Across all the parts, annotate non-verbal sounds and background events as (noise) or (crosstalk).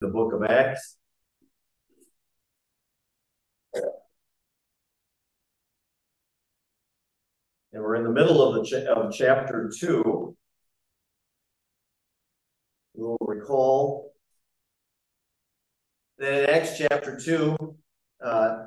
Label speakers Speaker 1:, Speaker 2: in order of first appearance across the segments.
Speaker 1: the book of Acts. And we're in the middle of the of chapter two. You'll recall that in Acts chapter two, uh,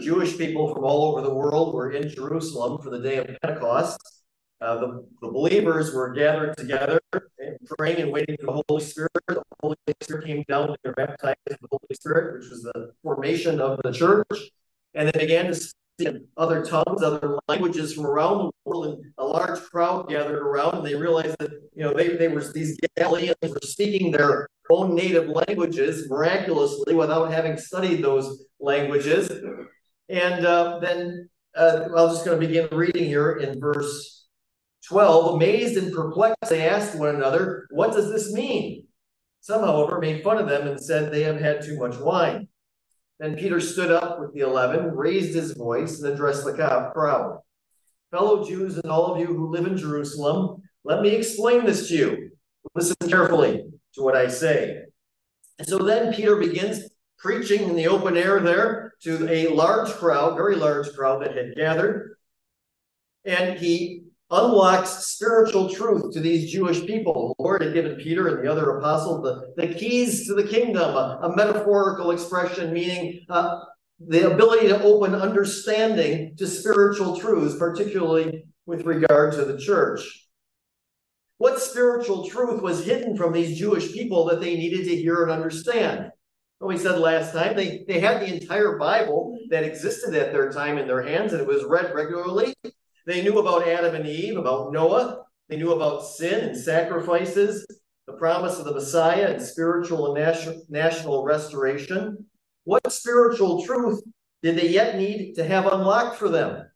Speaker 1: Jewish people from all over the world were in Jerusalem for the day of Pentecost. Uh, the, the believers were gathered together and praying and waiting for the Holy Spirit. The Holy Spirit came down and baptized the Holy Spirit, which was the formation of the church. And they began to speak in other tongues, other languages from around the world, and a large crowd gathered around, and they realized that you know they, they were these Galileans were speaking their own native languages miraculously without having studied those languages. And uh, then uh, I'm just going to begin reading here in verse 12, amazed and perplexed, they asked one another, What does this mean? Some, however, made fun of them and said they have had too much wine. Then Peter stood up with the eleven, raised his voice, and addressed the crowd. Fellow Jews and all of you who live in Jerusalem, let me explain this to you. Listen carefully to what I say. And so then Peter begins preaching in the open air there to a large crowd, very large crowd that had gathered. And he unlocks spiritual truth to these Jewish people. The Lord had given Peter and the other apostles the, the keys to the kingdom, a, a metaphorical expression meaning uh, the ability to open understanding to spiritual truths, particularly with regard to the church. What spiritual truth was hidden from these Jewish people that they needed to hear and understand? Well, we said last time they, they had the entire Bible that existed at their time in their hands and it was read regularly. They knew about Adam and Eve, about Noah. They knew about sin and sacrifices, the promise of the Messiah, and spiritual and national restoration. What spiritual truth did they yet need to have unlocked for them?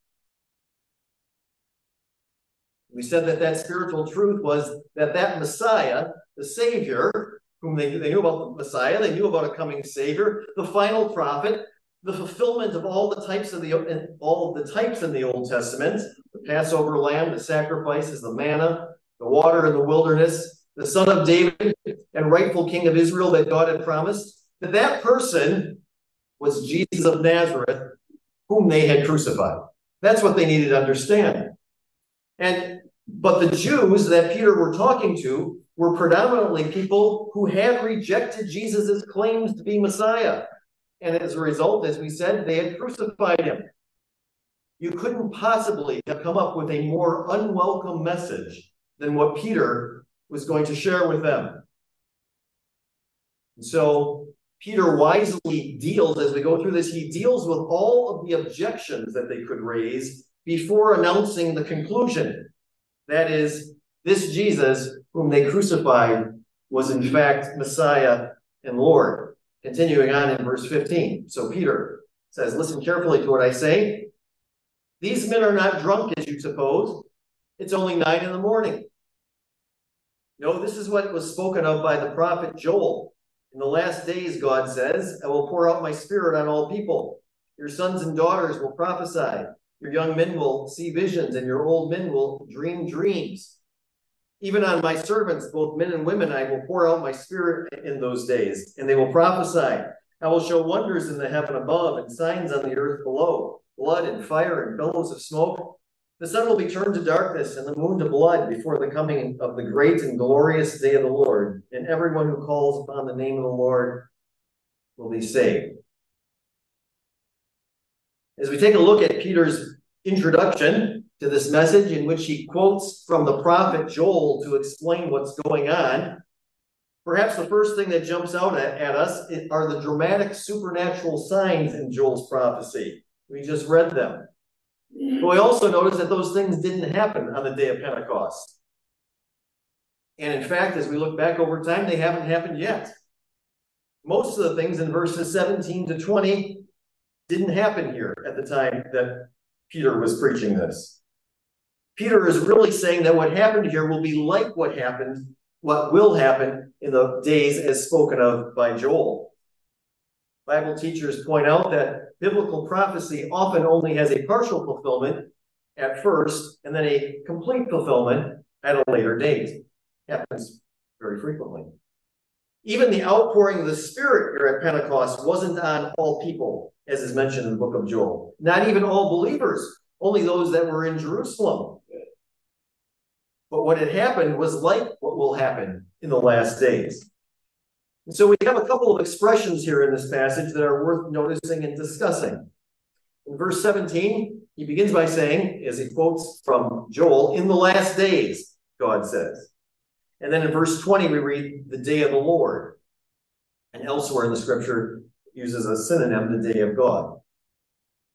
Speaker 1: We said that that spiritual truth was that that Messiah, the Savior, whom they, they knew about the Messiah, they knew about a coming Savior, the final prophet, the fulfillment of all the types of the all of the types in the Old Testament, the Passover lamb, the sacrifices, the manna, the water in the wilderness, the son of David and rightful king of Israel that God had promised, that that person was Jesus of Nazareth, whom they had crucified. That's what they needed to understand. And but the Jews that Peter were talking to were predominantly people who had rejected Jesus' claims to be Messiah. And as a result, as we said, they had crucified him. You couldn't possibly have come up with a more unwelcome message than what Peter was going to share with them. And so Peter wisely deals, as we go through this, he deals with all of the objections that they could raise before announcing the conclusion. That is, this Jesus, whom they crucified, was in fact Messiah and Lord. Continuing on in verse 15. So Peter says, Listen carefully to what I say. These men are not drunk as you suppose. It's only nine in the morning. No, this is what was spoken of by the prophet Joel. In the last days, God says, I will pour out my spirit on all people. Your sons and daughters will prophesy. Your young men will see visions, and your old men will dream dreams. Even on my servants, both men and women, I will pour out my spirit in those days, and they will prophesy. I will show wonders in the heaven above and signs on the earth below blood and fire and billows of smoke. The sun will be turned to darkness and the moon to blood before the coming of the great and glorious day of the Lord. And everyone who calls upon the name of the Lord will be saved. As we take a look at Peter's introduction, to this message in which he quotes from the prophet Joel to explain what's going on. Perhaps the first thing that jumps out at, at us are the dramatic supernatural signs in Joel's prophecy. We just read them. But we also notice that those things didn't happen on the day of Pentecost. And in fact, as we look back over time, they haven't happened yet. Most of the things in verses 17 to 20 didn't happen here at the time that Peter was preaching this. Peter is really saying that what happened here will be like what happened, what will happen in the days as spoken of by Joel. Bible teachers point out that biblical prophecy often only has a partial fulfillment at first and then a complete fulfillment at a later date. Happens very frequently. Even the outpouring of the Spirit here at Pentecost wasn't on all people, as is mentioned in the book of Joel. Not even all believers, only those that were in Jerusalem. But what had happened was like what will happen in the last days. And so we have a couple of expressions here in this passage that are worth noticing and discussing. In verse 17, he begins by saying, as he quotes from Joel, in the last days, God says. And then in verse 20, we read the day of the Lord. And elsewhere in the scripture uses a synonym, the day of God.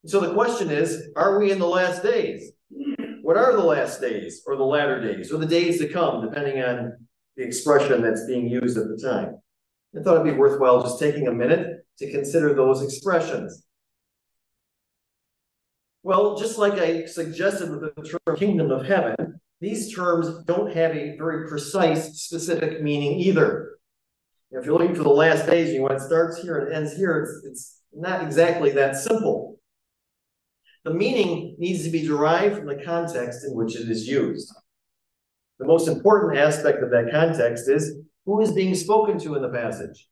Speaker 1: So the question is, are we in the last days? What are the last days or the latter days or the days to come, depending on the expression that's being used at the time? I thought it'd be worthwhile just taking a minute to consider those expressions. Well, just like I suggested with the term kingdom of heaven, these terms don't have a very precise, specific meaning either. If you're looking for the last days, you want it starts here and ends here, it's, it's not exactly that simple. The meaning needs to be derived from the context in which it is used. The most important aspect of that context is who is being spoken to in the passage?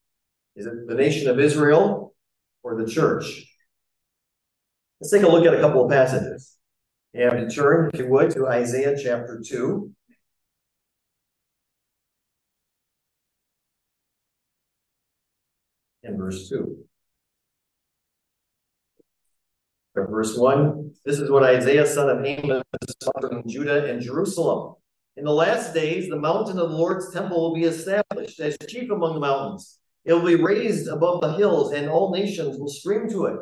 Speaker 1: Is it the nation of Israel or the church? Let's take a look at a couple of passages. You have to turn, if you would, to Isaiah chapter 2. And verse 2. Verse 1, this is what Isaiah, son of Amos, is in Judah and Jerusalem. In the last days, the mountain of the Lord's temple will be established as chief among the mountains. It will be raised above the hills, and all nations will stream to it.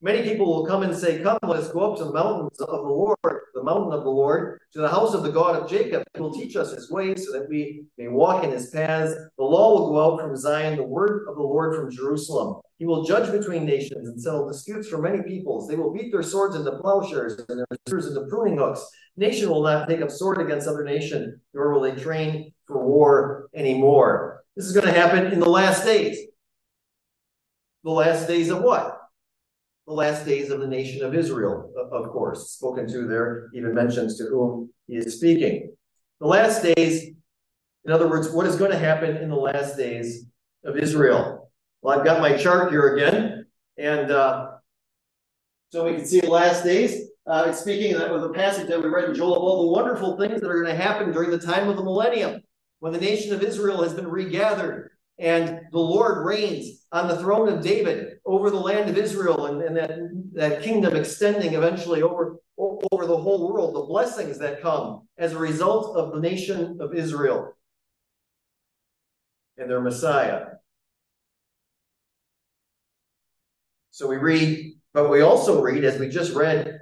Speaker 1: Many people will come and say, Come, let us go up to the mountains of the Lord, mountain of the Lord, to the house of the God of Jacob. He will teach us his ways so that we may walk in his paths. The law will go out from Zion, the word of the Lord from Jerusalem. He will judge between nations and settle disputes for many peoples. They will beat their swords into plowshares and their spears into pruning hooks. Nation will not take up sword against other nation, nor will they train for war anymore. This is going to happen in the last days. The last days of what? The last days of the nation of Israel, of course, spoken to there, even mentions to whom he is speaking. The last days, in other words, what is going to happen in the last days of Israel? Well, I've got my chart here again, and uh, so we can see the last days. Uh, it's speaking of the passage that we read in Joel of all the wonderful things that are going to happen during the time of the millennium, when the nation of Israel has been regathered and the Lord reigns on the throne of David over the land of Israel and, and that, that kingdom extending eventually over, over the whole world, the blessings that come as a result of the nation of Israel and their Messiah. So we read, but we also read, as we just read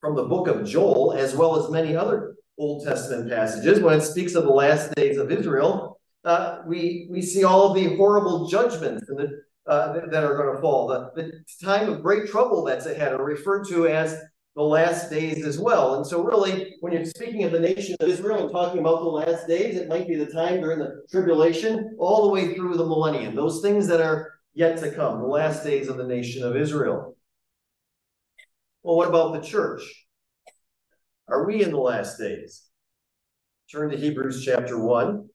Speaker 1: from the book of Joel, as well as many other Old Testament passages, when it speaks of the last days of Israel, uh, we we see all the horrible judgments the, uh, that, that, are going to fall. The, the time of great trouble that's ahead are referred to as the last days as well. And so, really, when you're speaking of the nation of Israel and talking about the last days, it might be the time during the tribulation, all the way through the millennium. Those things that are yet to come, the last days of the nation of Israel. Well, what about the church? Are we in the last days? Turn to Hebrews chapter 1.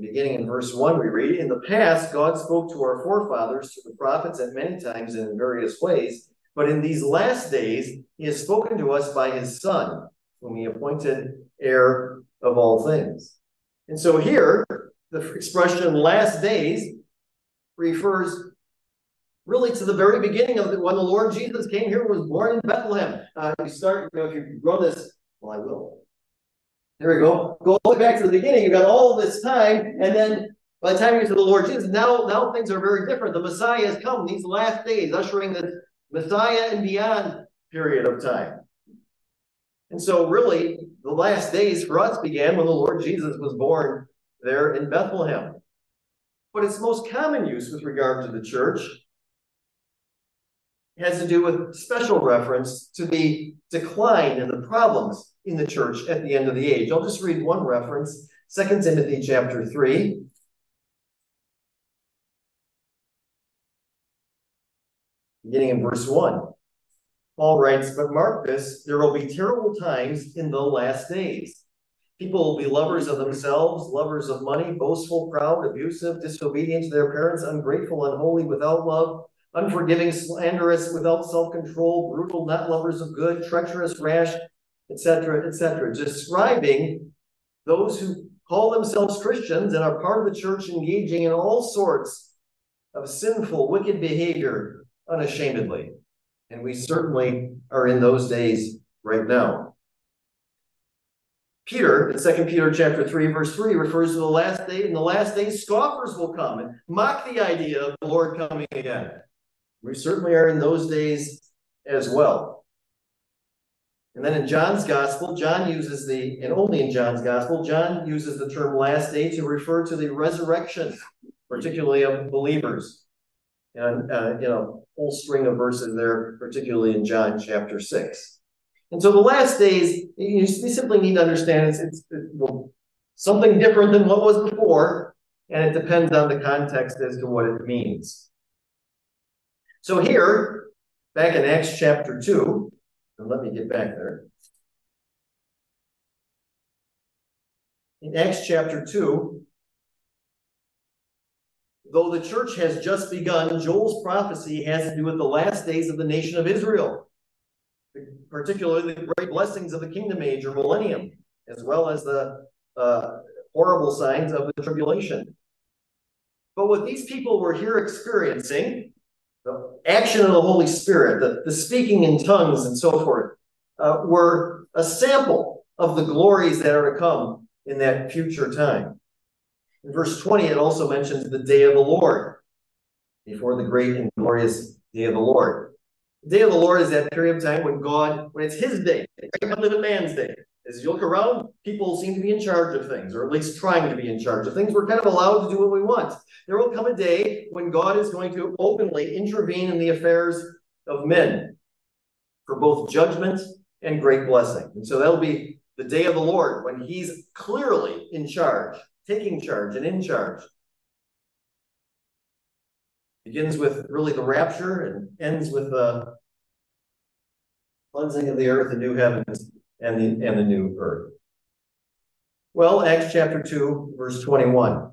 Speaker 1: Beginning in verse 1, we read In the past, God spoke to our forefathers, to the prophets, at many times and in various ways. But in these last days, He has spoken to us by His Son, whom He appointed heir of all things. And so here, the expression last days refers really to the very beginning of the, when the Lord Jesus came here was born in Bethlehem. Uh, you start, you know, if you run this, well, I will. There we go. Go all the way back to the beginning. You've got all this time, and then by the time you get to the Lord Jesus, now, now things are very different. The Messiah has come these last days, ushering the Messiah and beyond period of time. And so, really, the last days for us began when the Lord Jesus was born there in Bethlehem. But its most common use with regard to the church has to do with special reference to the decline and the problems in the church at the end of the age. I'll just read one reference, 2 Timothy chapter 3. Beginning in verse 1. Paul writes, But mark this, there will be terrible times in the last days. People will be lovers of themselves, lovers of money, boastful, proud, abusive, disobedient to their parents, ungrateful, unholy, without love, unforgiving, slanderous, without self-control, brutal, not lovers of good, treacherous, rash, etc., etc., describing those who call themselves Christians and are part of the church engaging in all sorts of sinful, wicked behavior unashamedly. And we certainly are in those days right now. Peter, in 2 Peter chapter 3, verse 3, refers to the last day. In the last days, scoffers will come and mock the idea of the Lord coming again. We certainly are in those days as well. And then in John's gospel, John uses the, and only in John's gospel, John uses the term last day to refer to the resurrection, particularly of believers. And, uh, you know, whole string of verses there, particularly in John chapter 6. And so the last days, you simply need to understand it's, it's, it's something different than what was before, and it depends on the context as to what it means. So here, back in Acts chapter 2, and let me get back there. In Acts chapter 2, though the church has just begun, Joel's prophecy has to do with the last days of the nation of Israel, particularly the great blessings of the kingdom age or millennium, as well as the uh, horrible signs of the tribulation. But what these people were here experiencing, the action of the Holy Spirit, the, the speaking in tongues and so forth, uh, were a sample of the glories that are to come in that future time. In verse 20, it also mentions the day of the Lord, before the great and glorious day of the Lord. The day of the Lord is that period of time when God, when it's His day, not live man's day. As you look around, people seem to be in charge of things, or at least trying to be in charge of things. We're kind of allowed to do what we want. There will come a day when God is going to openly intervene in the affairs of men for both judgment and great blessing. And so that'll be the day of the Lord when He's clearly in charge taking charge and in charge. Begins with really the rapture and ends with the cleansing of the earth, and new heavens, and the and the new earth. Well, Acts chapter 2, verse 21.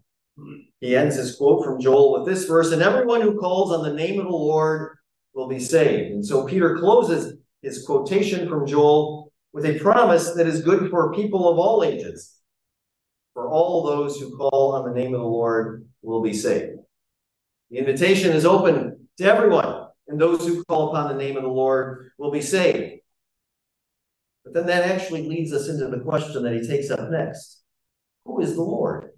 Speaker 1: He ends his quote from Joel with this verse, and everyone who calls on the name of the Lord will be saved. And so Peter closes his quotation from Joel with a promise that is good for people of all ages for all those who call on the name of the Lord will be saved. The invitation is open to everyone, and those who call upon the name of the Lord will be saved. But then that actually leads us into the question that he takes up next Who is the Lord?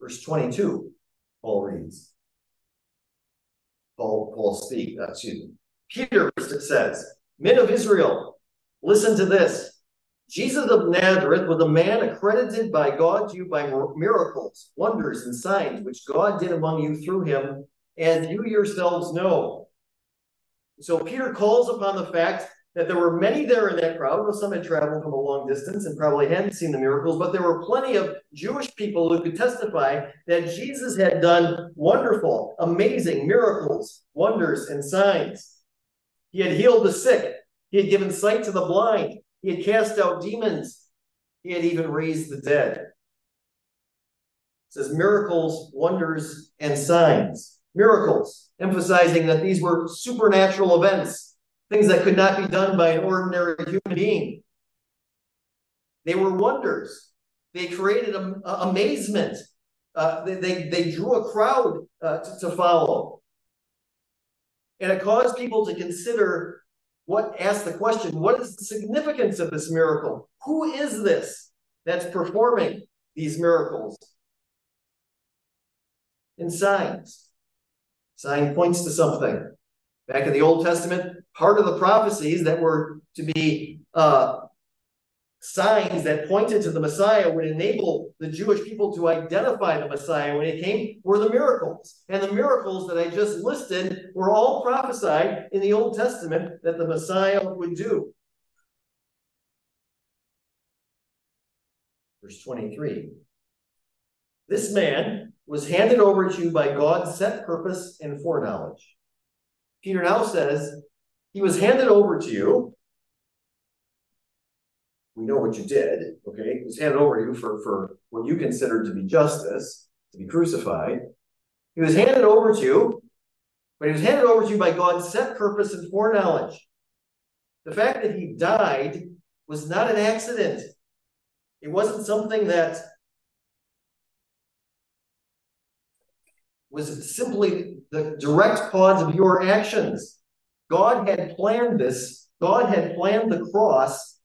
Speaker 1: Verse 22, Paul reads. Paul, Paul speak, uh, excuse me. Peter says, Men of Israel, listen to this. Jesus of Nazareth was a man accredited by God to you by miracles, wonders, and signs which God did among you through him, as you yourselves know. So Peter calls upon the fact that there were many there in that crowd. Well, some had traveled from a long distance and probably hadn't seen the miracles, but there were plenty of Jewish people who could testify that Jesus had done wonderful, amazing miracles, wonders, and signs. He had healed the sick. He had given sight to the blind. He had cast out demons. He had even raised the dead. It says miracles, wonders, and signs. Miracles, emphasizing that these were supernatural events, things that could not be done by an ordinary human being. They were wonders. They created a amazement. Uh, they, they, drew a crowd uh, to, to follow. And it caused people to consider what ask the question, what is the significance of this miracle? Who is this that's performing these miracles? In signs. Sign points to something. Back in the Old Testament, part of the prophecies that were to be uh, signs that pointed to the Messiah would enable the Jewish people to identify the Messiah when it came were the miracles. And the miracles that I just listed were all prophesied in the Old Testament that the Messiah would do. Verse 23 This man was handed over to you by God's set purpose and foreknowledge. Peter now says, He was handed over to you we know what you did, okay? He was handed over to you for, for what you considered to be justice, to be crucified. He was handed over to you, but he was handed over to you by God's set purpose and foreknowledge. The fact that he died was not an accident. It wasn't something that was simply the direct cause of your actions. God had planned this. God had planned the cross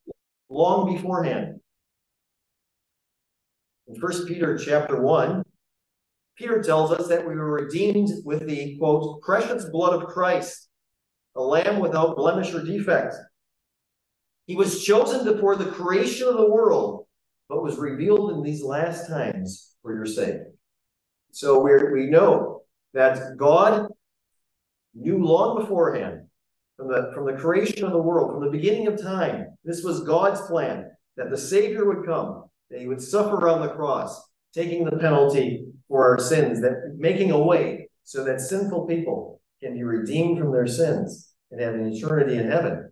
Speaker 1: long beforehand. In First Peter chapter 1, Peter tells us that we were redeemed with the quote precious blood of Christ, a lamb without blemish or defect. He was chosen before the creation of the world, but was revealed in these last times for your sake. So we we know that God knew long beforehand, from the from the creation of the world, from the beginning of time, this was God's plan that the Savior would come, that he would suffer on the cross, taking the penalty for our sins, that making a way so that sinful people can be redeemed from their sins and have an eternity in heaven.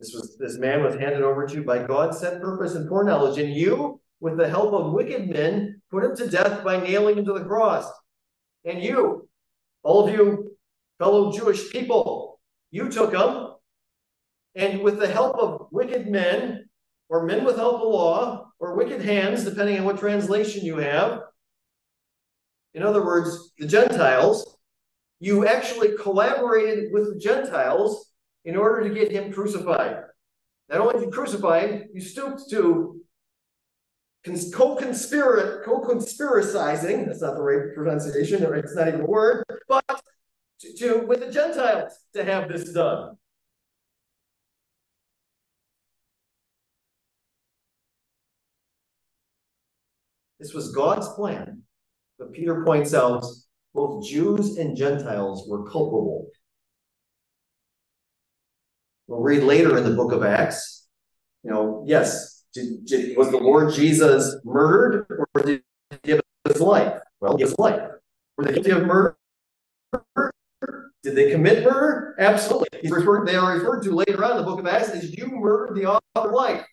Speaker 1: This was this man was handed over to by God's set purpose and foreknowledge, and you with the help of wicked men, put him to death by nailing him to the cross. And you, all of you fellow Jewish people, you took him, and with the help of wicked men, or men without the law, or wicked hands, depending on what translation you have, in other words, the Gentiles, you actually collaborated with the Gentiles in order to get him crucified. Not only did you crucify him, you stooped to co-conspir co-conspiracizing, that's not the right pronunciation, it's not even a word, but to, to with the Gentiles to have this done. This was God's plan, but Peter points out both Jews and Gentiles were culpable. We'll read later in the book of Acts. You know, yes, did, did, was the Lord Jesus murdered or did he give his life? Well, he his life. Were they guilty of murder? Did they commit murder? Absolutely. Referred, they are referred to later on in the book of Acts as you murdered the author of life.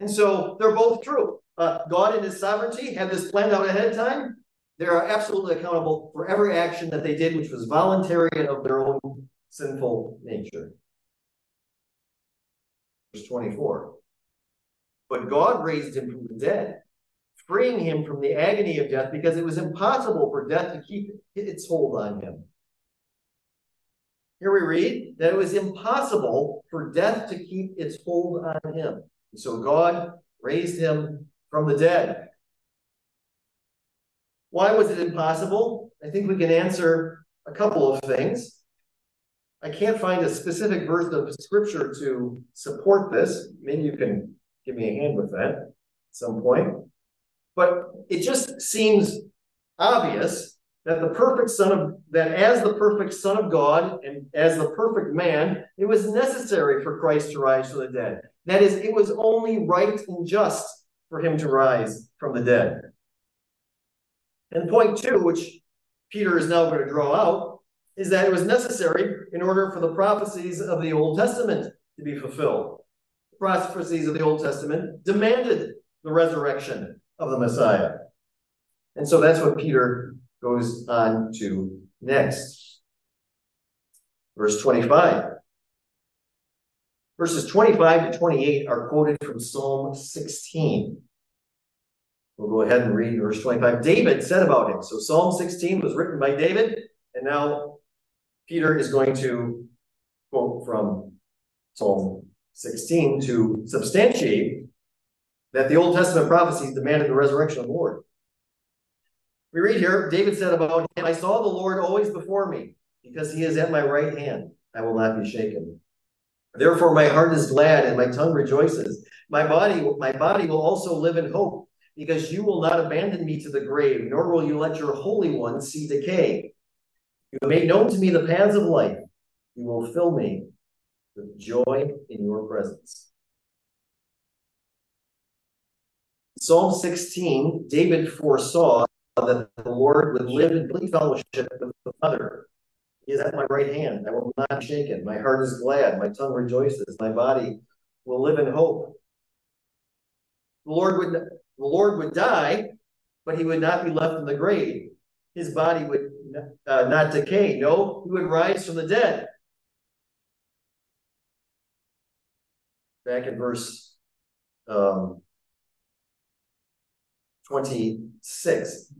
Speaker 1: And so they're both true. Uh, God in his sovereignty had this planned out ahead of time. They are absolutely accountable for every action that they did, which was voluntary and of their own sinful nature. Verse 24. But God raised him from the dead, freeing him from the agony of death because it was impossible for death to keep its hold on him. Here we read that it was impossible for death to keep its hold on him. And so God raised him from the dead. Why was it impossible? I think we can answer a couple of things. I can't find a specific verse of scripture to support this. Maybe you can give me a hand with that at some point. But it just seems obvious that the perfect son of that as the perfect son of God and as the perfect man, it was necessary for Christ to rise from the dead. That is, it was only right and just for him to rise from the dead. And point two, which Peter is now going to draw out, is that it was necessary in order for the prophecies of the Old Testament to be fulfilled prophecies of the Old Testament demanded the resurrection of the Messiah. And so that's what Peter goes on to next. Verse 25. Verses 25 to 28 are quoted from Psalm 16. We'll go ahead and read verse 25. David said about him. So Psalm 16 was written by David, and now Peter is going to quote from Psalm 16 to substantiate that the Old Testament prophecies demanded the resurrection of the Lord. We read here, David said about him, I saw the Lord always before me, because he is at my right hand. I will not be shaken. Therefore, my heart is glad and my tongue rejoices. My body, my body will also live in hope, because you will not abandon me to the grave, nor will you let your Holy One see decay. You have made known to me the paths of life. You will fill me with joy in your presence. Psalm 16, David foresaw that the Lord would live in complete fellowship with the Father. He is at my right hand. I will not be shaken. My heart is glad. My tongue rejoices. My body will live in hope. The Lord would the Lord would die, but he would not be left in the grave. His body would uh, not decay. No, he would rise from the dead. Back in verse um, 26.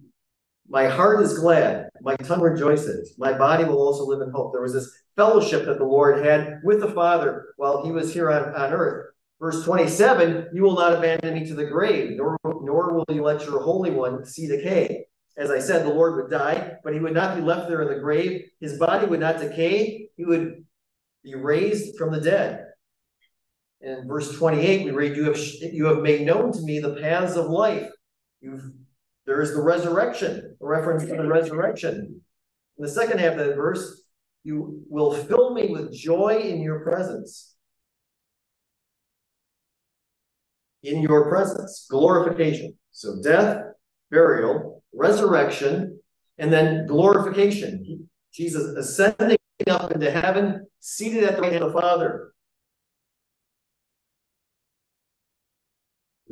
Speaker 1: My heart is glad, my tongue rejoices, my body will also live in hope. There was this fellowship that the Lord had with the Father while he was here on, on earth. Verse 27 You will not abandon me to the grave, nor, nor will you let your Holy One see decay. As I said, the Lord would die, but he would not be left there in the grave. His body would not decay, he would be raised from the dead. In verse 28, we read, You have, you have made known to me the paths of life. You've there is the resurrection, a reference to the resurrection. In the second half of that verse, you will fill me with joy in your presence. In your presence, glorification. So death, burial, resurrection, and then glorification. Jesus ascending up into heaven, seated at the right hand of the Father.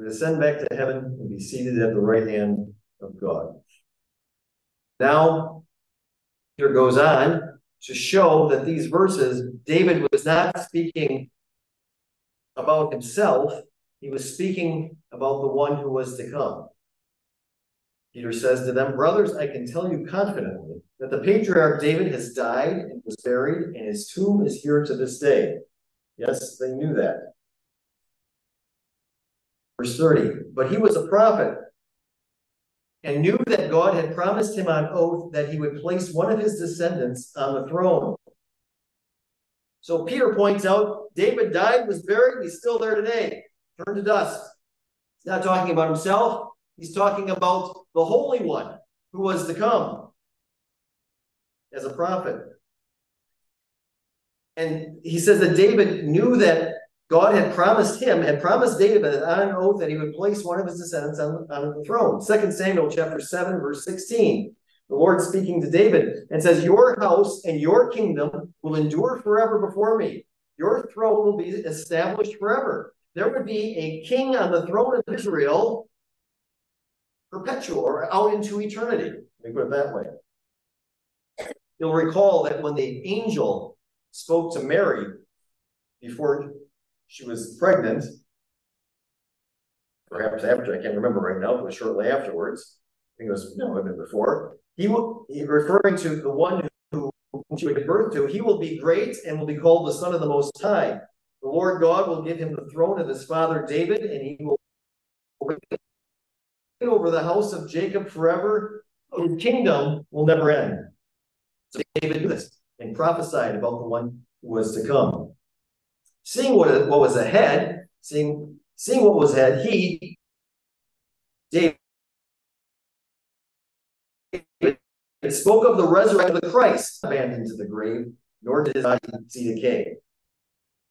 Speaker 1: We ascend back to heaven and be seated at the right hand of God. Now, here goes on to show that these verses, David was not speaking about himself, he was speaking about the one who was to come. Peter says to them, Brothers, I can tell you confidently that the patriarch David has died and was buried, and his tomb is here to this day. Yes, they knew that. Verse 30, but he was a prophet and knew that God had promised him on oath that he would place one of his descendants on the throne. So Peter points out David died, was buried, he's still there today, turned to dust. He's not talking about himself, he's talking about the Holy One who was to come as a prophet. And he says that David knew that God had promised him, had promised David on an oath that he would place one of his descendants on, on the throne. Second Samuel chapter 7, verse 16. The Lord speaking to David and says, Your house and your kingdom will endure forever before me. Your throne will be established forever. There would be a king on the throne of Israel, perpetual or out into eternity. Let me put it that way. You'll recall that when the angel spoke to Mary before she was pregnant, perhaps after, I can't remember right now, was shortly afterwards. I think it was, no, it before. He will, referring to the one who she would give birth to, he will be great and will be called the Son of the Most High. The Lord God will give him the throne of his father David, and he will over the house of Jacob forever. His kingdom will never end. So David knew this and prophesied about the one who was to come. Seeing what, what was ahead, seeing, seeing what was ahead, he, David, spoke of the resurrection of the Christ, abandoned to the grave, nor did his body see decay.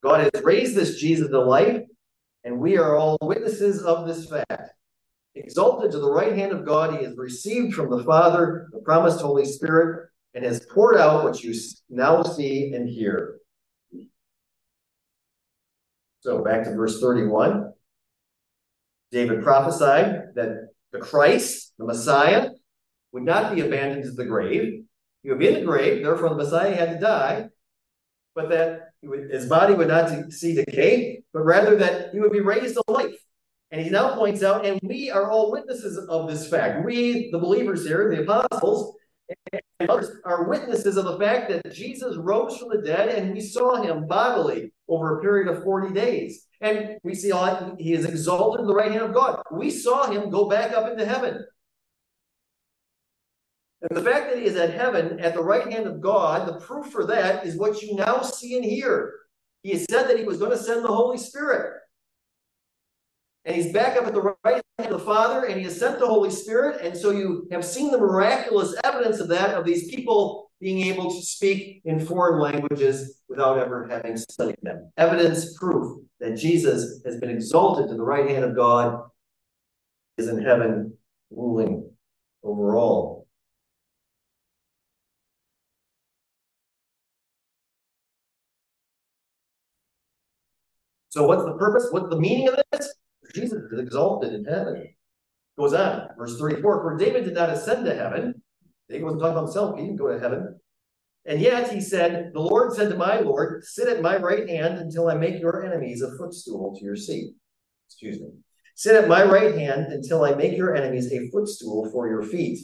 Speaker 1: God has raised this Jesus to life, and we are all witnesses of this fact. Exalted to the right hand of God, he has received from the Father the promised Holy Spirit and has poured out what you now see and hear. So back to verse 31. David prophesied that the Christ, the Messiah, would not be abandoned to the grave. He would be in the grave, therefore the Messiah had to die, but that his body would not see decay, but rather that he would be raised to life. And he now points out, and we are all witnesses of this fact. We, the believers here, the apostles, and others are witnesses of the fact that Jesus rose from the dead and we saw him bodily over a period of 40 days. And we see all, he is exalted in the right hand of God. We saw him go back up into heaven. And the fact that he is at heaven at the right hand of God, the proof for that is what you now see and hear. He has said that he was going to send the Holy Spirit. And he's back up at the right hand of the Father, and he has sent the Holy Spirit. And so you have seen the miraculous evidence of that, of these people being able to speak in foreign languages without ever having studied them. Evidence, proof that Jesus has been exalted to the right hand of God, is in heaven ruling over all. So what's the purpose? What's the meaning of this? Jesus is exalted in heaven. Goes on, verse 34, for David did not ascend to heaven. David wasn't talking about himself, he didn't go to heaven. And yet he said, The Lord said to my Lord, Sit at my right hand until I make your enemies a footstool to your seat. Excuse me. Sit at my right hand until I make your enemies a footstool for your feet.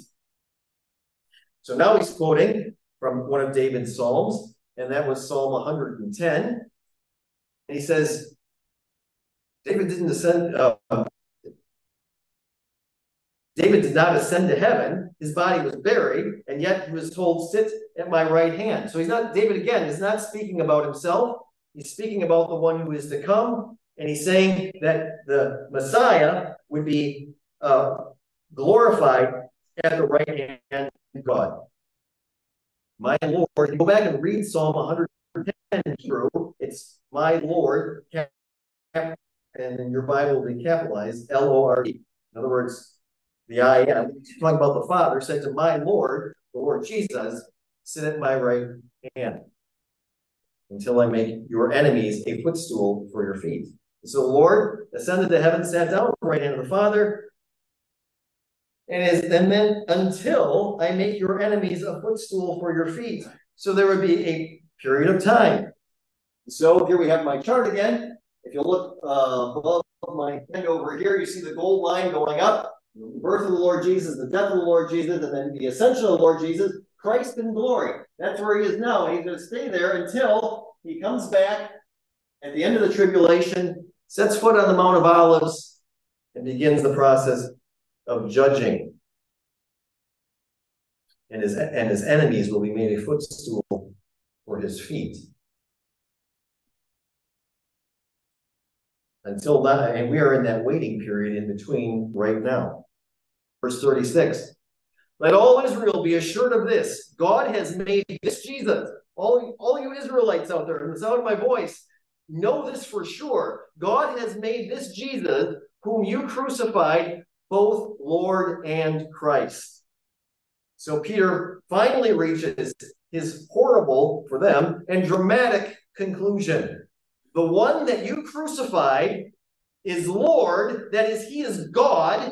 Speaker 1: So now he's quoting from one of David's Psalms, and that was Psalm 110. And he says, David didn't ascend, uh, David did not ascend to heaven. His body was buried, and yet he was told, Sit at my right hand. So he's not, David again is not speaking about himself. He's speaking about the one who is to come. And he's saying that the Messiah would be uh, glorified at the right hand of God. My Lord, go back and read Psalm 110 through. It's my Lord, and in your Bible will be capitalized L O R E. In other words, the I am, talking about the Father, said to my Lord, the Lord Jesus, sit at my right hand until I make your enemies a footstool for your feet. So the Lord ascended to heaven, sat down at the right hand of the Father, and is then until I make your enemies a footstool for your feet. So there would be a period of time. So here we have my chart again. If you look uh, above my head over here, you see the gold line going up the birth of the Lord Jesus, the death of the Lord Jesus, and then the ascension of the Lord Jesus, Christ in glory. That's where he is now. He's going to stay there until he comes back at the end of the tribulation, sets foot on the Mount of Olives, and begins the process of judging. And his, and his enemies will be made a footstool for his feet. Until that, and we are in that waiting period in between right now. Verse 36. Let all Israel be assured of this God has made this Jesus. All, all you Israelites out there, in the sound of my voice, know this for sure. God has made this Jesus, whom you crucified, both Lord and Christ. So Peter finally reaches his horrible, for them, and dramatic conclusion. The one that you crucified is Lord, that is, he is God,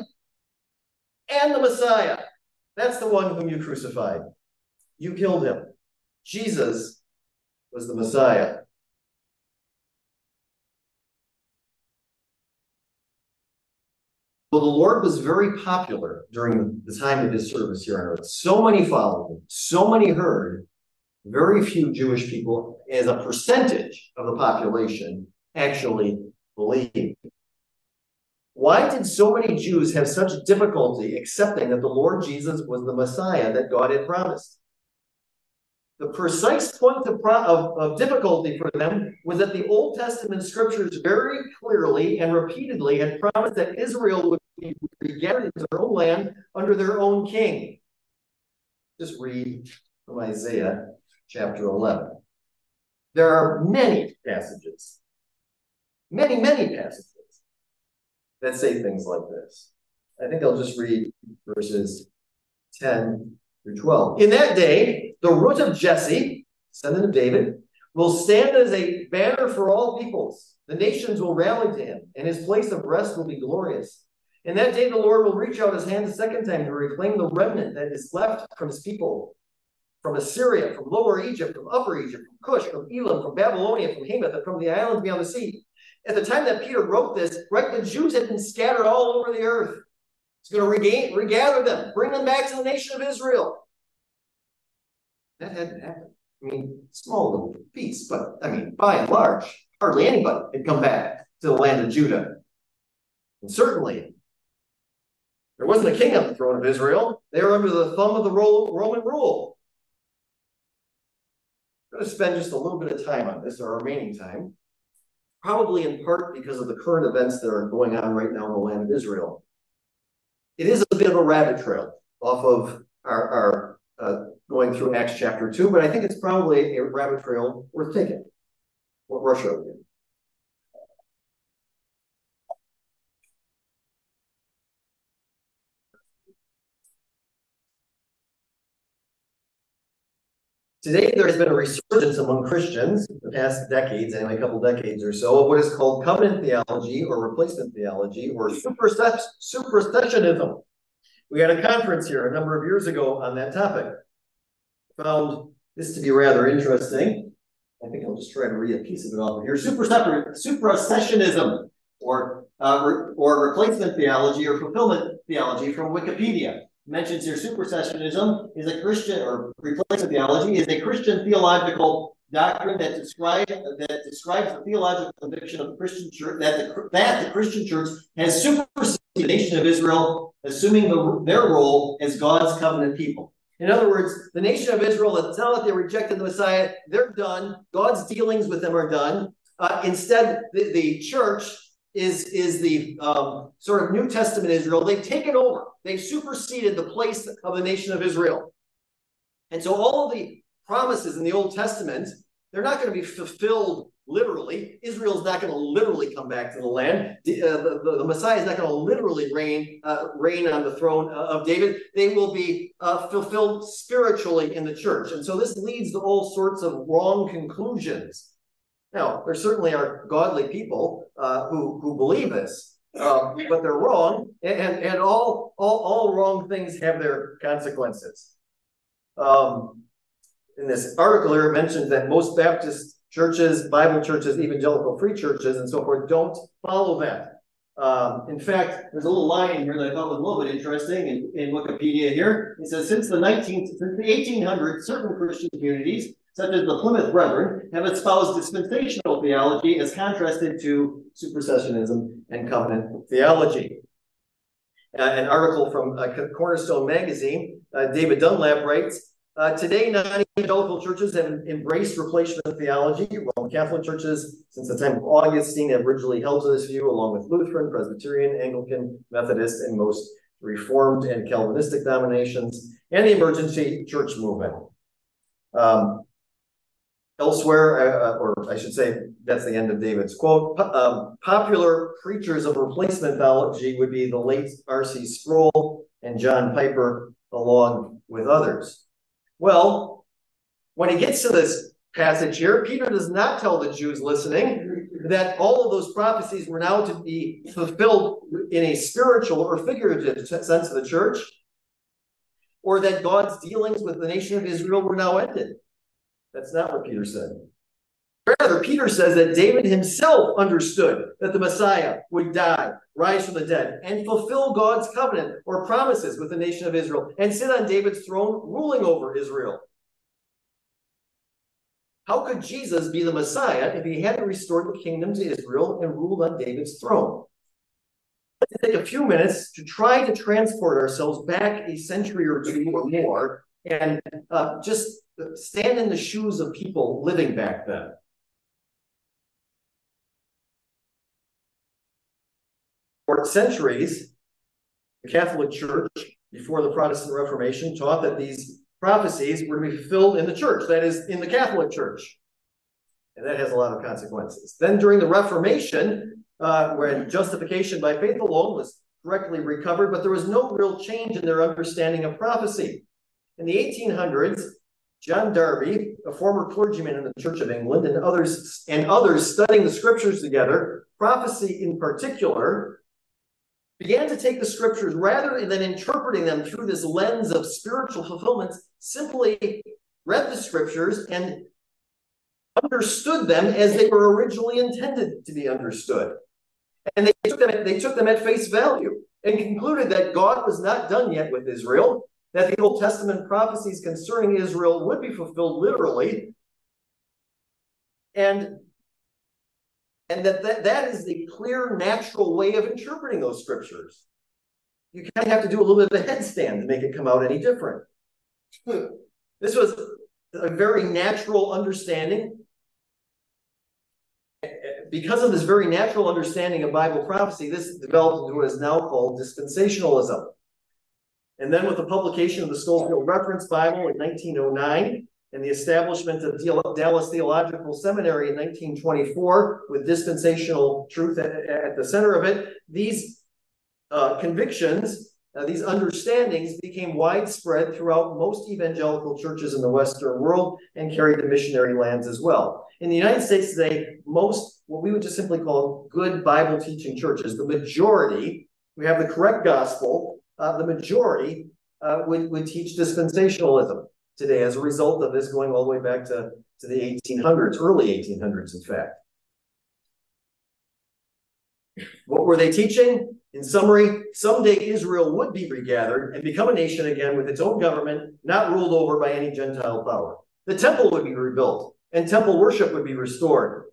Speaker 1: and the Messiah. That's the one whom you crucified. You killed him. Jesus was the Messiah. Well, the Lord was very popular during the time of his service here on earth. So many followed him, so many heard. Very few Jewish people, as a percentage of the population, actually believed. Why did so many Jews have such difficulty accepting that the Lord Jesus was the Messiah that God had promised? The precise point of, of, of, difficulty for them was that the Old Testament scriptures very clearly and repeatedly had promised that Israel would be gathered into their own land under their own king. Just read from Isaiah chapter 11. There are many passages, many, many passages that say things like this. I think I'll just read verses 10 through 12. In that day, the root of Jesse, son of David, will stand as a banner for all peoples. The nations will rally to him, and his place of rest will be glorious. In that day, the Lord will reach out his hand a second time to reclaim the remnant that is left from his people, from Assyria, from Lower Egypt, from Upper Egypt, from Cush, from Elam, from Babylonia, from Hamath, and from the islands beyond the sea. At the time that Peter wrote this, right, the Jews had been scattered all over the earth. He's going to regain, regather them, bring them back to the nation of Israel. That hadn't happened. I mean, small little piece, but I mean, by and large, hardly anybody had come back to the land of Judah. And certainly, there wasn't a king on the throne of Israel. They were under the thumb of the Roman rule. Going to spend just a little bit of time on this, our remaining time probably in part because of the current events that are going on right now in the land of Israel. It is a bit of a rabbit trail off of our, our uh, going through Acts chapter 2, but I think it's probably a rabbit trail worth taking. What Russia. Today, there has been a resurgence among Christians, the past decades, anyway, a couple decades or so, of what is called covenant theology or replacement theology or supersessionism. We had a conference here a number of years ago on that topic. Found this to be rather interesting. I think I'll just try to read a piece of it off of here. Supersessionism or uh, re or replacement theology or fulfillment theology from Wikipedia mentions here supersessionism is a Christian or replacement theology is a Christian theological doctrine that describes that describes the theological conviction of the Christian church that the that the Christian church has superseded the nation of Israel, assuming the, their role as God's covenant people. In other words, the nation of Israel, it's not that they rejected the Messiah, they're done. God's dealings with them are done. Uh, instead, the, the church is, is the um, sort of New Testament Israel. They've taken over, they've superseded the place of the nation of Israel. And so all the promises in the Old Testament, they're not going to be fulfilled literally. Israel's not going to literally come back to the land. The, uh, the, the, Messiah is not going to literally reign uh, reign on the throne of David. They will be uh, fulfilled spiritually in the church. And so this leads to all sorts of wrong conclusions now, there certainly are godly people uh, who who believe this, uh, but they're wrong, and and all all all wrong things have their consequences. Um, in this article here, it mentions that most Baptist churches, Bible churches, evangelical free churches, and so forth, don't follow that. Um, in fact, there's a little line here that I thought was a little bit interesting in, in Wikipedia here. It says, since the 19th, since the 1800s, certain Christian communities such as the Plymouth Brethren, have espoused dispensational theology as contrasted to supersessionism and covenant theology. Uh, an article from uh, Cornerstone Magazine, uh, David Dunlap writes, uh, today, non-evangelical churches have embraced replacement theology. Roman Catholic churches, since the time of Augustine, have originally held to this view, along with Lutheran, Presbyterian, Anglican, Methodist, and most Reformed and Calvinistic denominations, and the emergency church movement. Um, Elsewhere, uh, uh, or I should say, that's the end of David's quote. Um, popular preachers of replacement theology would be the late R.C. Sproul and John Piper, along with others. Well, when he gets to this passage here, Peter does not tell the Jews listening that all of those prophecies were now to be fulfilled in a spiritual or figurative sense of the church, or that God's dealings with the nation of Israel were now ended. That's not what Peter said. Rather, Peter says that David himself understood that the Messiah would die, rise from the dead, and fulfill God's covenant or promises with the nation of Israel and sit on David's throne, ruling over Israel. How could Jesus be the Messiah if he hadn't restored the kingdom to Israel and ruled on David's throne? Let's take a few minutes to try to transport ourselves back a century or two or more and uh, just stand in the shoes of people living back then. For centuries, the Catholic Church, before the Protestant Reformation, taught that these prophecies were to be fulfilled in the church, that is, in the Catholic Church. And that has a lot of consequences. Then during the Reformation, uh, when justification by faith alone was correctly recovered, but there was no real change in their understanding of prophecy. In the 1800s, John Darby, a former clergyman in the Church of England, and others and others studying the scriptures together, prophecy in particular, began to take the scriptures rather than interpreting them through this lens of spiritual fulfillments, simply read the scriptures and understood them as they were originally intended to be understood. And they took them, they took them at face value and concluded that God was not done yet with Israel, that the Old Testament prophecies concerning Israel would be fulfilled literally, and and that, that that is the clear, natural way of interpreting those scriptures. You kind of have to do a little bit of a headstand to make it come out any different. (laughs) this was a very natural understanding. Because of this very natural understanding of Bible prophecy, this developed into what is now called dispensationalism. And then with the publication of the Scofield Reference Bible in 1909 and the establishment of Dallas Theological Seminary in 1924 with dispensational truth at, at the center of it, these uh, convictions uh, these understandings became widespread throughout most evangelical churches in the Western world and carried to missionary lands as well. In the United States today, most, what we would just simply call good Bible teaching churches, the majority, we have the correct gospel, uh, the majority uh, would, would teach dispensationalism today as a result of this going all the way back to, to the 1800s, early 1800s, in fact. What were they teaching? In summary, someday Israel would be regathered and become a nation again with its own government, not ruled over by any Gentile power. The temple would be rebuilt and temple worship would be restored.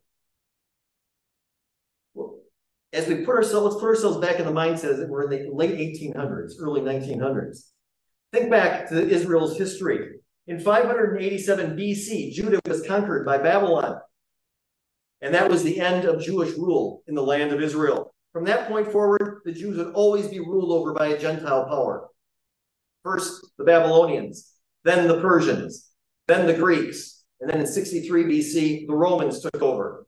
Speaker 1: As we put ourselves, let's put ourselves back in the mindset that we're in the late 1800s, early 1900s. Think back to Israel's history. In 587 BC, Judah was conquered by Babylon. And that was the end of Jewish rule in the land of Israel. From that point forward, the Jews would always be ruled over by a Gentile power. First, the Babylonians, then the Persians, then the Greeks, and then in 63 BC, the Romans took over.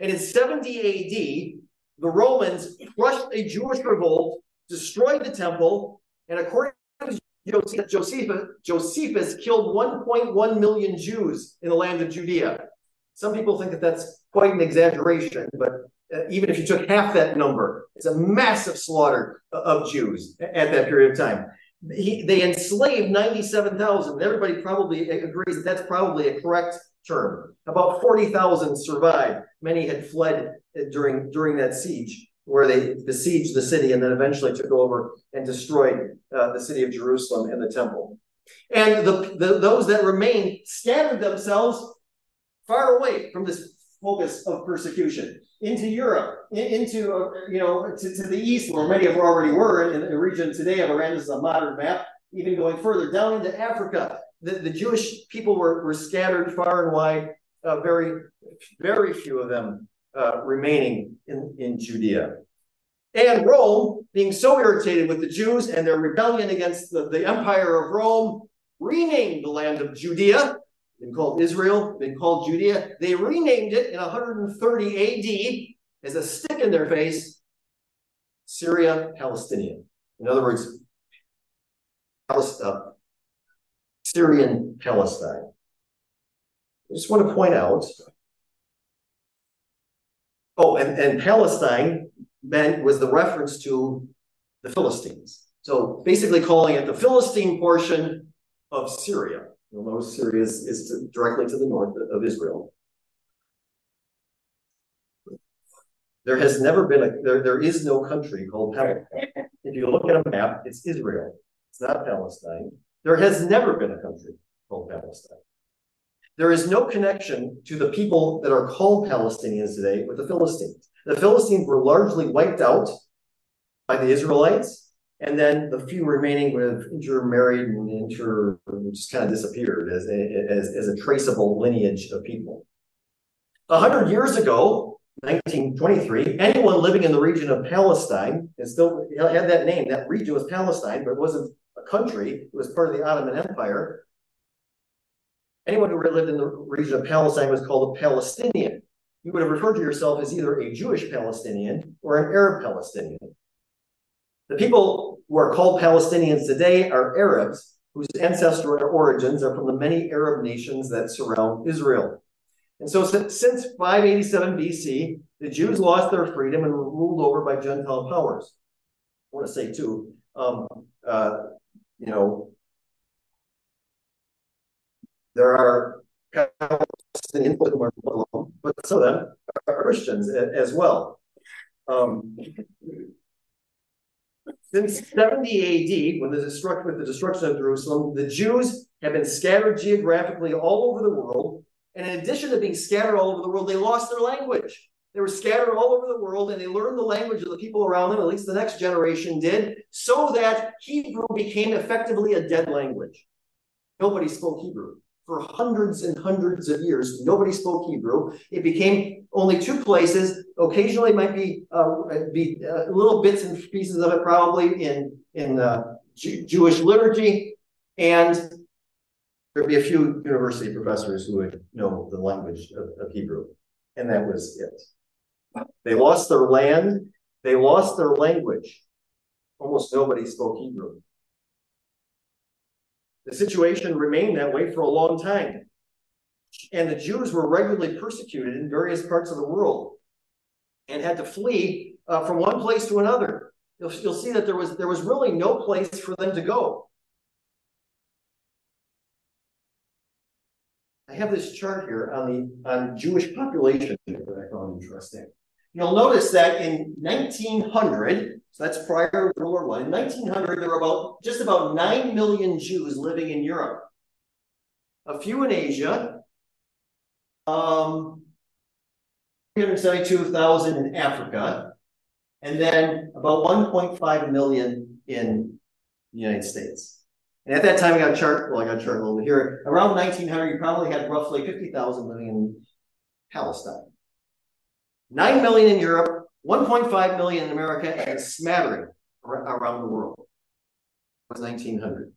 Speaker 1: And in 70 AD, the Romans crushed a Jewish revolt, destroyed the temple, and according to Josephus, Josephus killed 1.1 million Jews in the land of Judea. Some people think that that's quite an exaggeration, but uh, even if you took half that number, it's a massive slaughter of Jews at that period of time. He, they enslaved 97,000. Everybody probably agrees that that's probably a correct term. About 40,000 survived. Many had fled during, during that siege, where they besieged the city and then eventually took over and destroyed uh, the city of Jerusalem and the temple. And the, the, those that remained scattered themselves far away from this focus of persecution into Europe, into uh, you know to, to, the east, where many of already were in the region today of Iran. This is a modern map. Even going further down into Africa, the, the Jewish people were, were scattered far and wide. Uh, very, very few of them uh, remaining in, in Judea. And Rome, being so irritated with the Jews and their rebellion against the, the empire of Rome, renamed the land of Judea been called Israel, been called Judea. They renamed it in 130 AD as a stick in their face, Syria Palestinian. In other words, Palestine, uh, Syrian Palestine. I just want to point out. Oh, and, and Palestine meant was the reference to the Philistines. So basically calling it the Philistine portion of Syria. You'll notice Syria is, is to, directly to the north of Israel. There has never been a there, there is no country called Palestine. If you look at a map, it's Israel. It's not Palestine. There has never been a country called Palestine. There is no connection to the people that are called Palestinians today with the Philistines. The Philistines were largely wiped out by the Israelites and then the few remaining would have intermarried and inter just kind of disappeared as as, as a traceable lineage of people. A hundred years ago, 1923, anyone living in the region of Palestine, and still had that name, that region was Palestine, but it wasn't a country, it was part of the Ottoman Empire. Anyone who lived in the region of Palestine was called a Palestinian. You would have referred to yourself as either a Jewish Palestinian or an Arab Palestinian. The people who are called Palestinians today are Arabs whose ancestral origins are from the many Arab nations that surround Israel. And so since, since 587 BC, the Jews lost their freedom and were ruled over by Gentile powers. I want to say too, um, uh, you know, there are Palestinians, but some of them are Christians as well. Um, since 70 AD, when the destruction, with the destruction of Jerusalem, the Jews have been scattered geographically all over the world. And in addition to being scattered all over the world, they lost their language. They were scattered all over the world and they learned the language of the people around them, at least the next generation did, so that Hebrew became effectively a dead language. Nobody spoke Hebrew for hundreds and hundreds of years. Nobody spoke Hebrew. It became only two places. Occasionally, might be uh, be uh, little bits and pieces of it, probably in in uh, Jewish liturgy, and there'd be a few university professors who would know the language of, of Hebrew, and that was it. They lost their land. They lost their language. almost nobody spoke Hebrew. The situation remained that way for a long time. And the Jews were regularly persecuted in various parts of the world and had to flee uh, from one place to another. You'll, you'll see that there was there was really no place for them to go. I have this chart here on the on Jewish population that I found interesting. You'll notice that in 1900, so that's prior to World War One. In 1900, there were about just about nine million Jews living in Europe, a few in Asia, um, 372,000 in Africa, and then about 1.5 million in the United States. And at that time, I got a chart. Well, I got a chart bit here. Around 1900, you probably had roughly 50,000 living in Palestine. 9 million in Europe, 1.5 million in America, and a smattering around the world. It was 1900.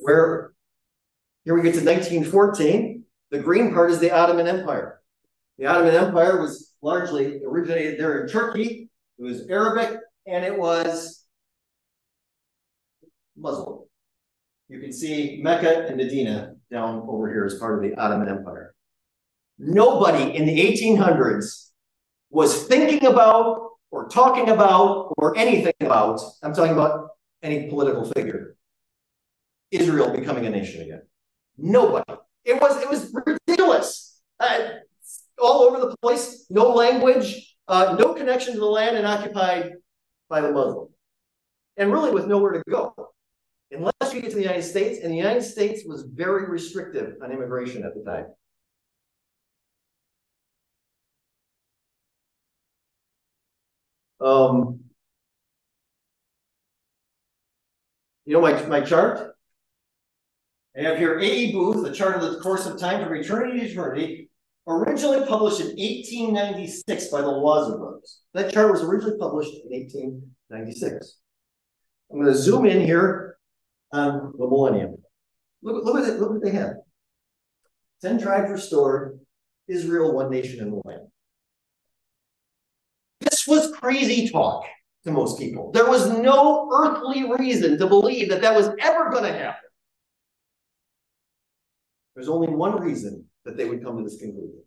Speaker 1: Where here we get to 1914. The green part is the Ottoman Empire. The Ottoman Empire was largely originated there in Turkey. It was Arabic and it was Muslim. You can see Mecca and Medina down over here as part of the Ottoman Empire. Nobody in the 1800s was thinking about or talking about or anything about, I'm talking about any political figure, Israel becoming a nation again. Nobody. It was it was ridiculous. Uh, all over the place, no language, uh, no connection to the land and occupied by the Muslim. And really with nowhere to go unless you get to the United States, and the United States was very restrictive on immigration at the time. Um, you know my, my chart? I have here A.E. Booth, a chart of the course of time from eternity to eternity, originally published in 1896 by the Loizeaux brothers. That chart was originally published in 1896. I'm going to zoom in here on the millennium. Look, look at look what they had. Ten tribes restored, Israel, one nation in the land. This was crazy talk to most people. There was no earthly reason to believe that that was ever going to happen. There's only one reason that they would come to this conclusion.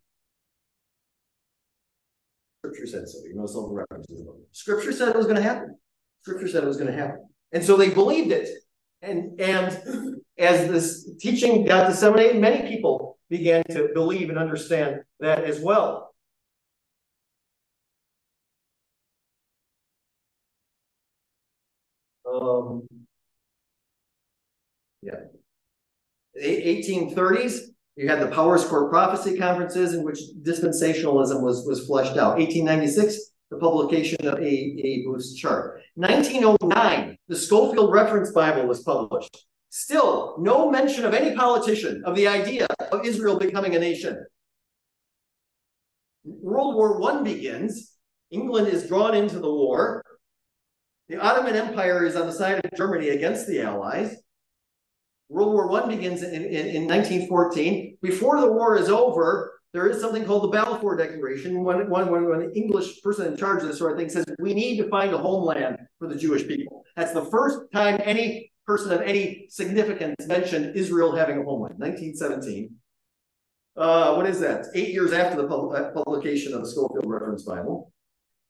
Speaker 1: Scripture said so. You know some references. Scripture said it was going to happen. Scripture said it was going to happen. And so they believed it. And, and as this teaching got disseminated, many people began to believe and understand that as well. Um, yeah. 1830s, you had the Powerscourt Prophecy Conferences in which dispensationalism was, was fleshed out. 1896, the publication of A. A. Booth's chart. 1909, the Scofield Reference Bible was published. Still, no mention of any politician of the idea of Israel becoming a nation. World War I begins. England is drawn into the war. The Ottoman Empire is on the side of Germany against the Allies. World War I begins in, in, in 1914. Before the war is over, there is something called the Balfour Declaration. When, when, when, when an English person in charge of this sort of thing says, we need to find a homeland for the Jewish people. That's the first time any person of any significance mentioned Israel having a homeland, 1917. Uh, what is that? Eight years after the pub uh, publication of the Scofield Reference Bible.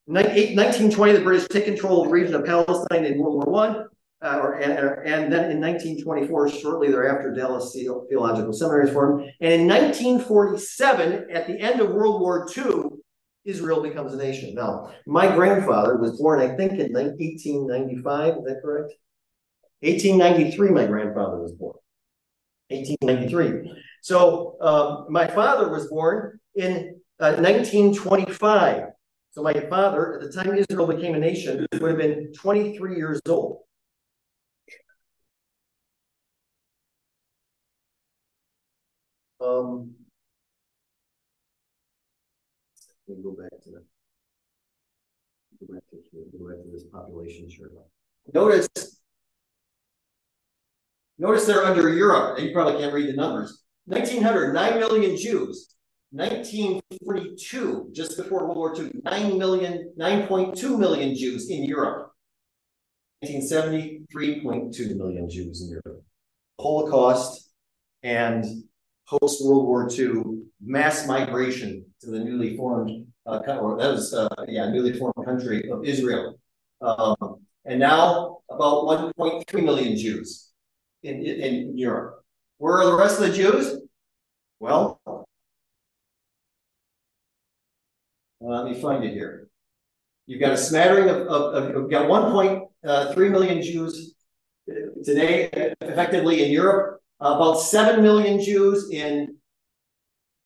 Speaker 1: 1920, the British take control of the region of Palestine in World War One. Uh, or, and, and, then in 1924, shortly thereafter, Dallas Theological Seminary is formed. And in 1947, at the end of World War II, Israel becomes a nation. Now, my grandfather was born, I think, in 1895. Is that correct? 1893, my grandfather was born. 1893. So um, my father was born in uh, 1925. So my father, at the time Israel became a nation, would have been 23 years old. Um, let me go back to the go back to here, go back to this population chart. Notice, notice they're under Europe. You probably can't read the numbers. 1900, 9 million Jews. 1942, just before World War II, 9 million, 9.2 million Jews in Europe. 1970, 3.2 million Jews in Europe. Holocaust and post World War II mass migration to the newly formed, uh, that was, uh, yeah, newly formed country of Israel. Um, and now about 1.3 million Jews in, in, in Europe. Where are the rest of the Jews? Well, let me find it here. You've got a smattering of, of, of you've got 1.3 uh, Jews today, effectively in Europe, about 7 million Jews in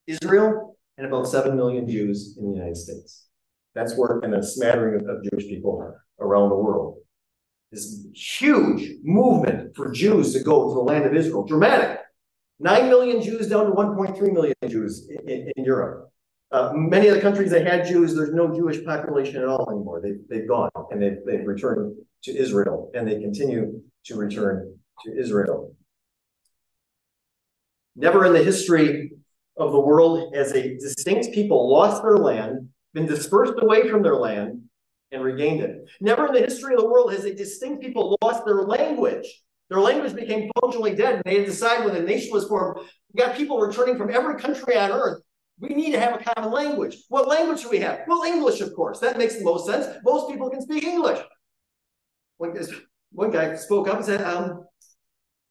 Speaker 1: Israel, and about 7 million Jews in the United States. That's where, and a smattering of, of Jewish people around the world. This huge movement for Jews to go to the land of Israel, dramatic. 9 million Jews down to 1.3 million Jews in, in, in Europe. Uh, many of the countries that had Jews, there's no Jewish population at all anymore. They, they've gone and they've, they've returned to Israel and they continue to return to Israel. Never in the history of the world has a distinct people lost their land, been dispersed away from their land, and regained it. Never in the history of the world has a distinct people lost their language. Their language became functionally dead, and they had decided when the nation was formed, we got people returning from every country on earth we need to have a common language. What language do we have? Well, English, of course. That makes the most sense. Most people can speak English. One, one guy spoke up and said, um,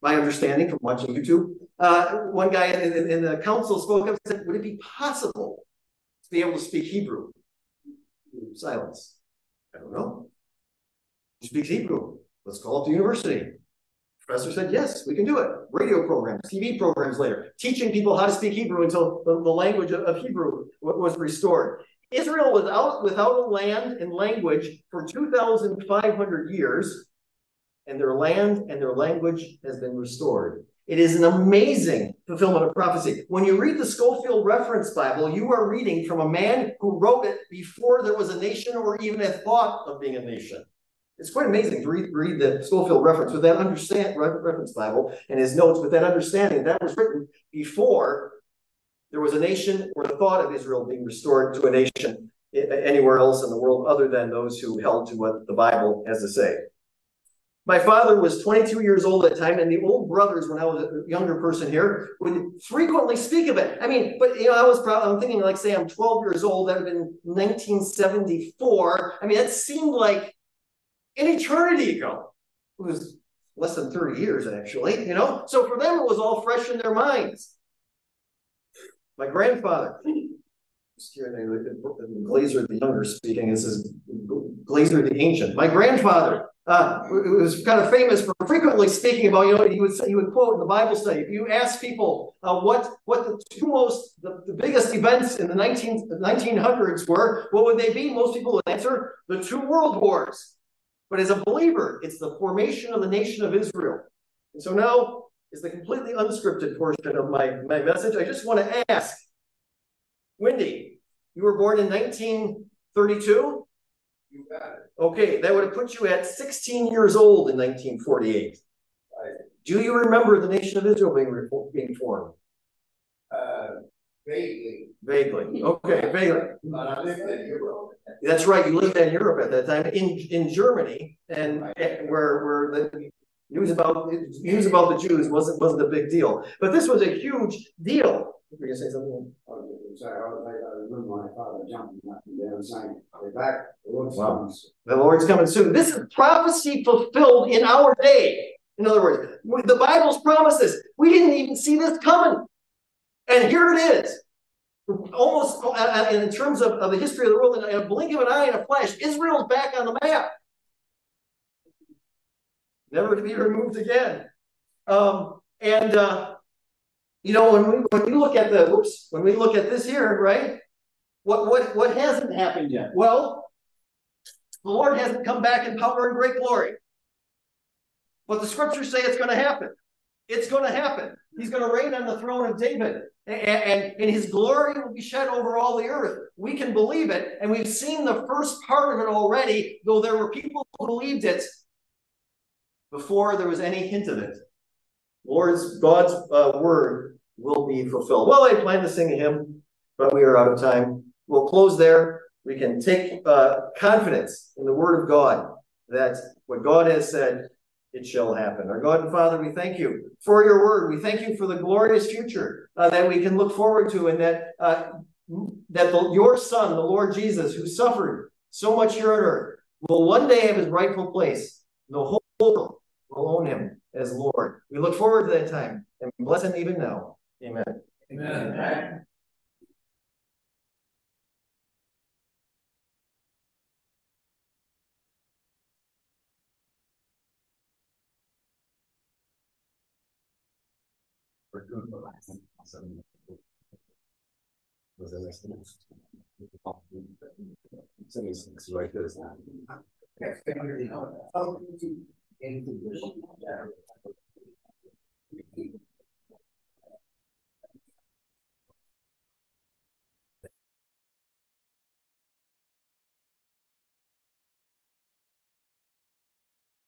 Speaker 1: my understanding from watching YouTube, uh, one guy in, in, in, the council spoke up and said, would it be possible to be able to speak Hebrew? Silence. I don't know. He speaks Hebrew. Let's call up the university. Professor said, yes, we can do it. Radio programs, TV programs later, teaching people how to speak Hebrew until the, the language of, Hebrew was restored. Israel was out without a land and language for 2,500 years, and their land and their language has been restored. It is an amazing fulfillment of prophecy. When you read the Scofield Reference Bible, you are reading from a man who wrote it before there was a nation or even a thought of being a nation. It's quite amazing to read, read the Scofield reference with that understand reference Bible and his notes with that understanding that was written before there was a nation or the thought of Israel being restored to a nation eh, anywhere else in the world other than those who held to what the Bible has to say. My father was 22 years old at the time, and the old brothers, when I was a younger person here, would frequently speak of it. I mean, but you know, I was probably I'm thinking like, say, I'm 12 years old. That would have been 1974. I mean, that seemed like an eternity ago. It was less than 30 years, actually, you know? So for them, it was all fresh in their minds. My grandfather, Glaeser the Younger speaking, this is Glaeser the Ancient. My grandfather uh, was kind of famous for frequently speaking about, you know, he would he would quote in the Bible study. If you ask people uh, what what the two most the, the biggest events in the 19, 1900s were, what would they be? Most people would answer the two world wars. But as a believer, it's the formation of the nation of Israel. And so now is the completely unscripted portion of my, my message. I just want to ask, Wendy, you were born in 1932? You got it. Okay, that would have put you at 16 years old in 1948. Right. Do you remember the nation of Israel being, being formed?
Speaker 2: Uh, vaguely.
Speaker 1: Vaguely. Okay, vaguely. That's right. You lived in Europe at that time, in in Germany, and where where the news about news about the Jews wasn't wasn't a big deal. But this was a huge deal. Were you say something?
Speaker 2: I, I remember my father jumping up and down saying, back, the Lord's wow. coming
Speaker 1: The Lord's coming soon. This is prophecy fulfilled in our day. In other words, the Bible's promises. We didn't even see this coming. And here it is almost uh, uh, in terms of, of the history of the world, in a blink of an eye in a flash, Israel's back on the map. Never to be removed again. Um, and uh, you know, when we when we look at the when we look at this here, right? What what what hasn't happened yet? Well, the Lord hasn't come back in power and great glory. But the scriptures say it's going to happen. It's going to happen. He's going to reign on the throne of David and, and, and, his glory will be shed over all the earth. We can believe it, and we've seen the first part of it already, though there were people who believed it before there was any hint of it. Lord's God's uh, word will be fulfilled. Well, I plan to sing a hymn, but we are out of time. We'll close there. We can take uh, confidence in the word of God that what God has said, it shall happen. Our God and Father, we thank you for your word. We thank you for the glorious future uh, that we can look forward to, and that uh, that the, your Son, the Lord Jesus, who suffered so much here on earth, will one day have his rightful place. The whole world will own him as Lord. We look forward to that time and bless him even now. Amen.
Speaker 2: Amen. Amen.